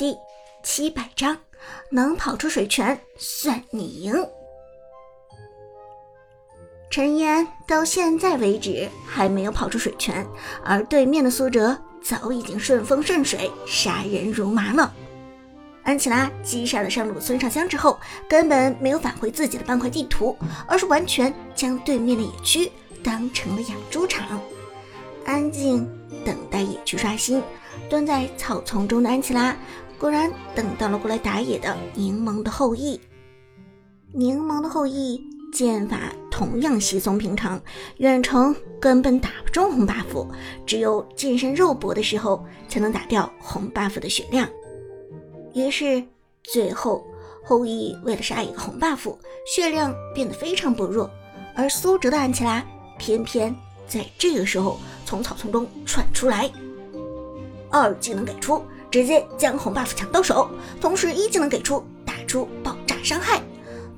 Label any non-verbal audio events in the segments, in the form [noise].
第七百章，能跑出水泉算你赢。陈烟到现在为止还没有跑出水泉，而对面的苏哲早已经顺风顺水，杀人如麻了。安琪拉击杀了上路的孙尚香之后，根本没有返回自己的半块地图，而是完全将对面的野区当成了养猪场，安静等待野区刷新。蹲在草丛中的安琪拉。果然等到了过来打野的柠檬的后裔。柠檬的后裔剑法同样稀松平常，远程根本打不中红 buff，只有近身肉搏的时候才能打掉红 buff 的血量。于是最后后羿为了杀一个红 buff，血量变得非常薄弱，而苏哲的安琪拉偏偏在这个时候从草丛中窜出来，二技能给出。直接将红 buff 抢到手，同时一技能给出，打出爆炸伤害，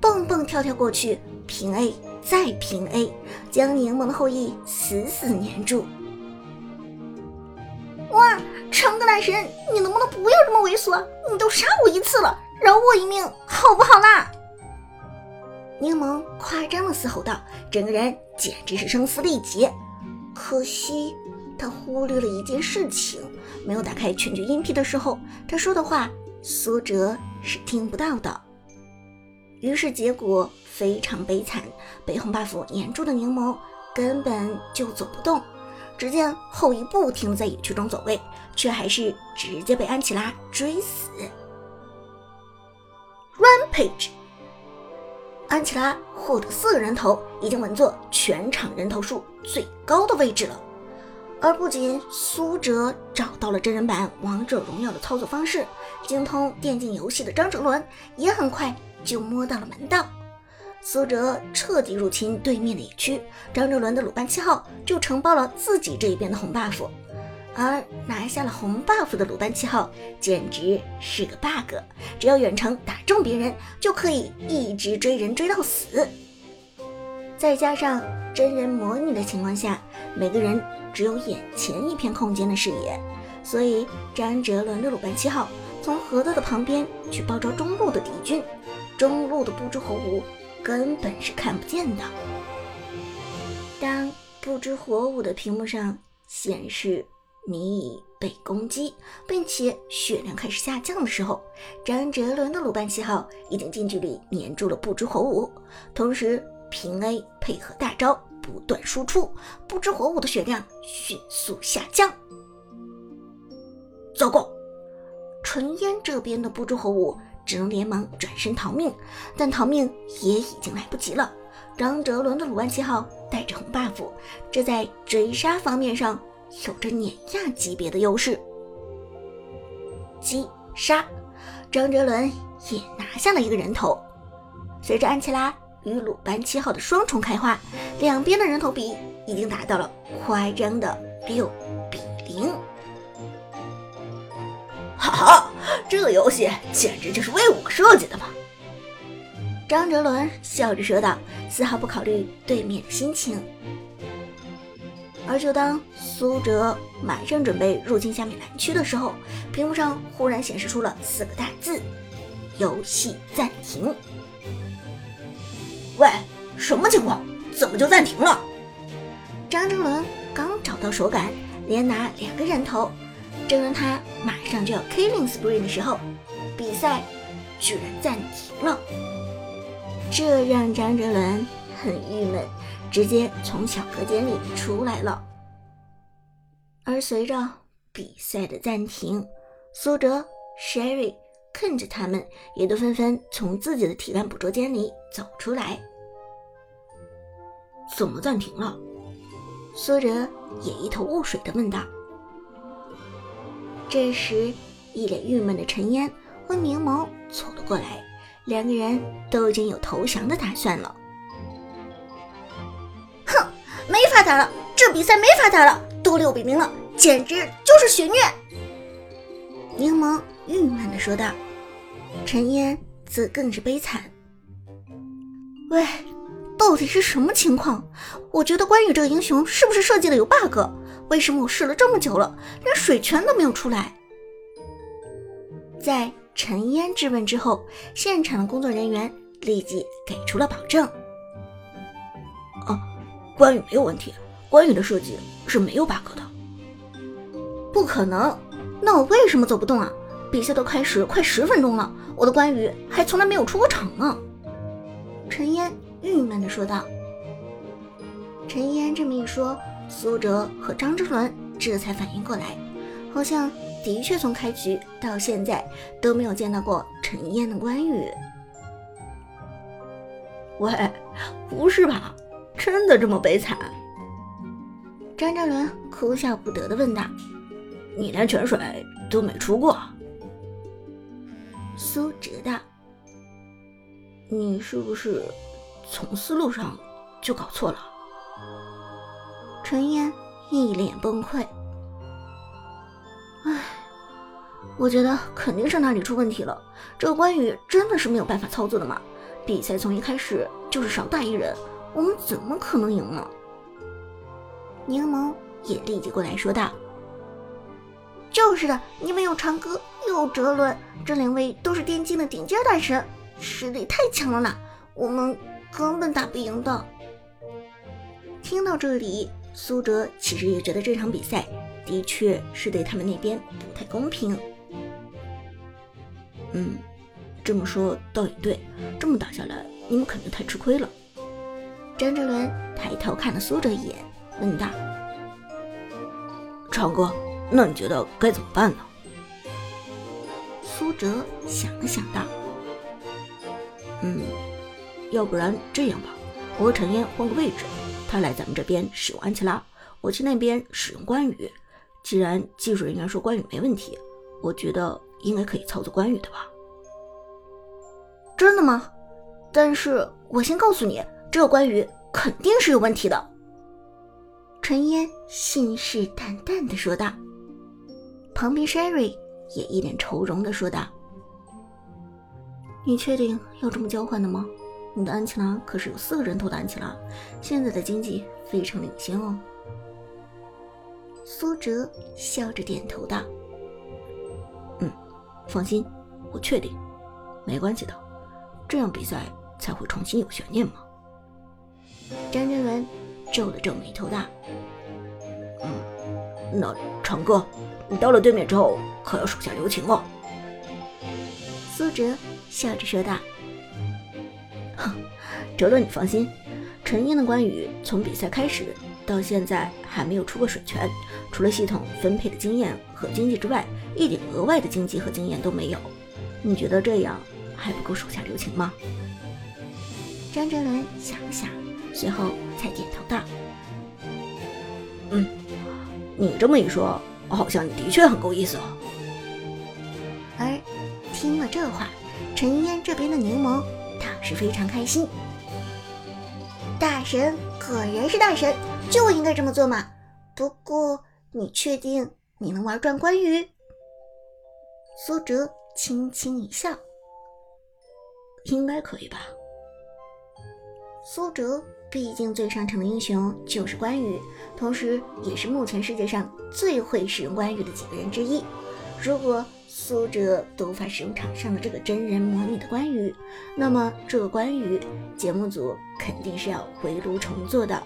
蹦蹦跳跳过去，平 A 再平 A，将柠檬的后羿死死粘住。哇，长歌男神，你能不能不要这么猥琐？你都杀我一次了，饶我一命好不好啦？柠檬夸张的嘶吼道，整个人简直是声嘶力竭。可惜他忽略了一件事情。没有打开全局音频的时候，他说的话苏哲是听不到的。于是结果非常悲惨，被红 buff 粘住的柠檬根本就走不动。只见后羿不停的在野区中走位，却还是直接被安琪拉追死。Rampage，安琪拉获得四个人头，已经稳坐全场人头数最高的位置了。而不仅苏哲找到了真人版王者荣耀的操作方式，精通电竞游戏的张哲伦也很快就摸到了门道。苏哲彻底入侵对面的野区，张哲伦的鲁班七号就承包了自己这一边的红 buff，而拿下了红 buff 的鲁班七号简直是个 bug，只要远程打中别人，就可以一直追人追到死。再加上真人模拟的情况下，每个人。只有眼前一片空间的视野，所以张哲伦的鲁班七号从河道的旁边去包抄中路的敌军，中路的不知火舞根本是看不见的。当不知火舞的屏幕上显示你已被攻击，并且血量开始下降的时候，张哲伦的鲁班七号已经近距离粘住了不知火舞，同时平 A 配合大招。不断输出，不知火舞的血量迅速下降。糟糕，纯烟这边的不知火舞只能连忙转身逃命，但逃命也已经来不及了。张哲伦的鲁班七号带着红 buff，这在追杀方面上有着碾压级别的优势。击杀，张哲伦也拿下了一个人头。随着安琪拉。与鲁班七号的双重开花，两边的人头比已经达到了夸张的六比零。哈哈，这游戏简直就是为我设计的嘛！张哲伦笑着说道，丝毫不考虑对面的心情。而就当苏哲马上准备入侵下面蓝区的时候，屏幕上忽然显示出了四个大字：游戏暂停。喂，什么情况？怎么就暂停了？张哲伦刚找到手感，连拿两个人头，正当他马上就要 killing spree 的时候，比赛居然暂停了。这让张哲伦很郁闷，直接从小隔间里出来了。而随着比赛的暂停，苏哲、Sherry。看着他们，也都纷纷从自己的体感捕捉间里走出来。怎么暂停了？苏哲也一头雾水的问道。这时，一脸郁闷的陈烟和柠檬走了过来，两个人都已经有投降的打算了。哼，没法打了，这比赛没法打了，都六比零了，简直就是血虐！柠檬。郁闷的说道，陈烟则更是悲惨。喂，到底是什么情况？我觉得关羽这个英雄是不是设计的有 bug？为什么我试了这么久了，连水泉都没有出来？在陈烟质问之后，现场的工作人员立即给出了保证。啊，关羽没有问题，关羽的设计是没有 bug 的。不可能，那我为什么走不动啊？比赛都开始快十分钟了，我的关羽还从来没有出过场呢。陈烟郁闷地说道。陈烟这么一说，苏哲和张之伦这才反应过来，好像的确从开局到现在都没有见到过陈烟的关羽。喂，不是吧？真的这么悲惨？张之伦哭笑不得地问道：“你连泉水都没出过？”苏哲道：“你是不是从思路上就搞错了？”陈烟一脸崩溃。唉，我觉得肯定是哪里出问题了。这个关羽真的是没有办法操作的嘛？比赛从一开始就是少打一人，我们怎么可能赢呢？柠檬也立即过来说道：“就是的，你们有长歌，有哲伦，这两位都是电竞的顶尖大神，实力太强了啦，我们根本打不赢的。”听到这里。苏哲其实也觉得这场比赛的确是对他们那边不太公平。嗯，这么说倒也对，这么打下来，你们肯定太吃亏了。张哲伦抬头看了苏哲一眼，问道：“长哥，那你觉得该怎么办呢？”苏哲想了想道：“嗯，要不然这样吧，我和陈烟换个位置。”他来咱们这边使用安琪拉，我去那边使用关羽。既然技术人员说关羽没问题，我觉得应该可以操作关羽的吧？真的吗？但是我先告诉你，这个关羽肯定是有问题的。陈烟信誓旦旦地说道。旁边 Sherry 也一脸愁容地说道：“你确定要这么交换的吗？”你的安琪拉可是有四个人头的安琪拉，现在的经济非常领先哦。苏哲笑着点头道：“嗯，放心，我确定，没关系的，这样比赛才会重新有悬念嘛。”张振文皱了皱眉头道：“嗯，那长哥，你到了对面之后可要手下留情哦。”苏哲笑着说道。哼 [laughs] 哲伦，你放心，陈烟的关羽从比赛开始到现在还没有出过水泉，除了系统分配的经验和经济之外，一点额外的经济和经验都没有。你觉得这样还不够手下留情吗？张哲伦想了想，随后才点头道：“嗯，你这么一说，好像你的确很够意思哦。”而听了这话，陈烟这边的柠檬。是非常开心，大神果然是大神，就应该这么做嘛。不过，你确定你能玩转关羽？苏哲轻轻一笑，应该可以吧。苏哲毕竟最上乘的英雄就是关羽，同时也是目前世界上最会使用关羽的几个人之一。如果苏哲都无法使用场上的这个真人模拟的关羽，那么这个关羽节目组肯定是要回炉重做的。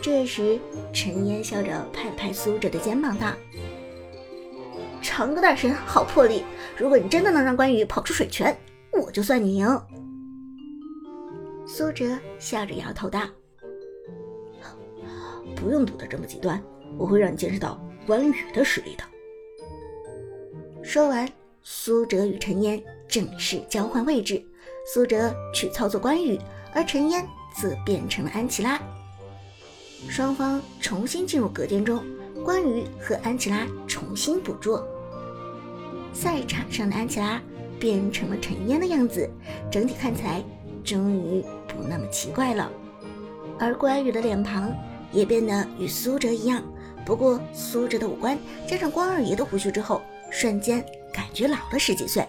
这时，陈烟笑着拍拍苏哲的肩膀，道：“长歌大神好魄力，如果你真的能让关羽跑出水泉，我就算你赢。”苏哲笑着摇头道：“不用赌得这么极端，我会让你见识到关羽的实力的。”说完，苏哲与陈烟正式交换位置，苏哲去操作关羽，而陈烟则变成了安琪拉。双方重新进入隔间中，关羽和安琪拉重新捕捉。赛场上的安琪拉变成了陈烟的样子，整体看起来终于不那么奇怪了。而关羽的脸庞也变得与苏哲一样，不过苏哲的五官加上关二爷的胡须之后。瞬间感觉老了十几岁，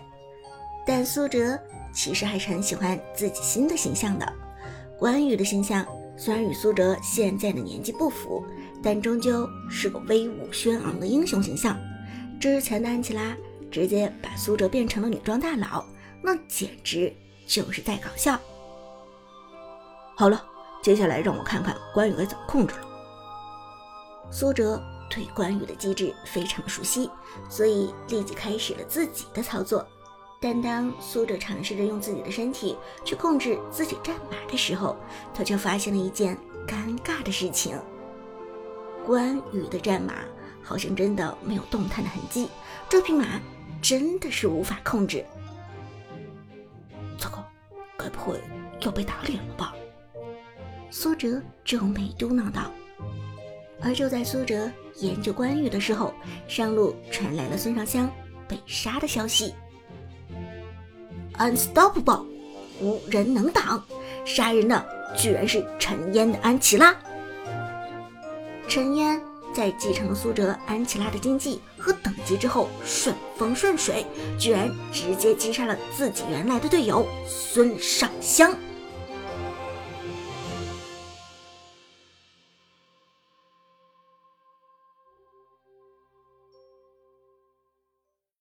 但苏哲其实还是很喜欢自己新的形象的。关羽的形象虽然与苏哲现在的年纪不符，但终究是个威武轩昂的英雄形象。之前的安琪拉直接把苏哲变成了女装大佬，那简直就是在搞笑。好了，接下来让我看看关羽该怎么控制了。苏哲对关羽的机制非常熟悉，所以立即开始了自己的操作。但当苏哲尝试着用自己的身体去控制自己战马的时候，他却发现了一件尴尬的事情：关羽的战马好像真的没有动弹的痕迹，这匹马真的是无法控制。糟糕，该不会要被打脸了吧？苏哲皱眉嘟囔道。而就在苏哲研究关羽的时候，上路传来了孙尚香被杀的消息。Unstoppable，无人能挡！杀人的居然是陈烟的安琪拉。陈烟在继承了苏哲、安琪拉的经济和等级之后，顺风顺水，居然直接击杀了自己原来的队友孙尚香。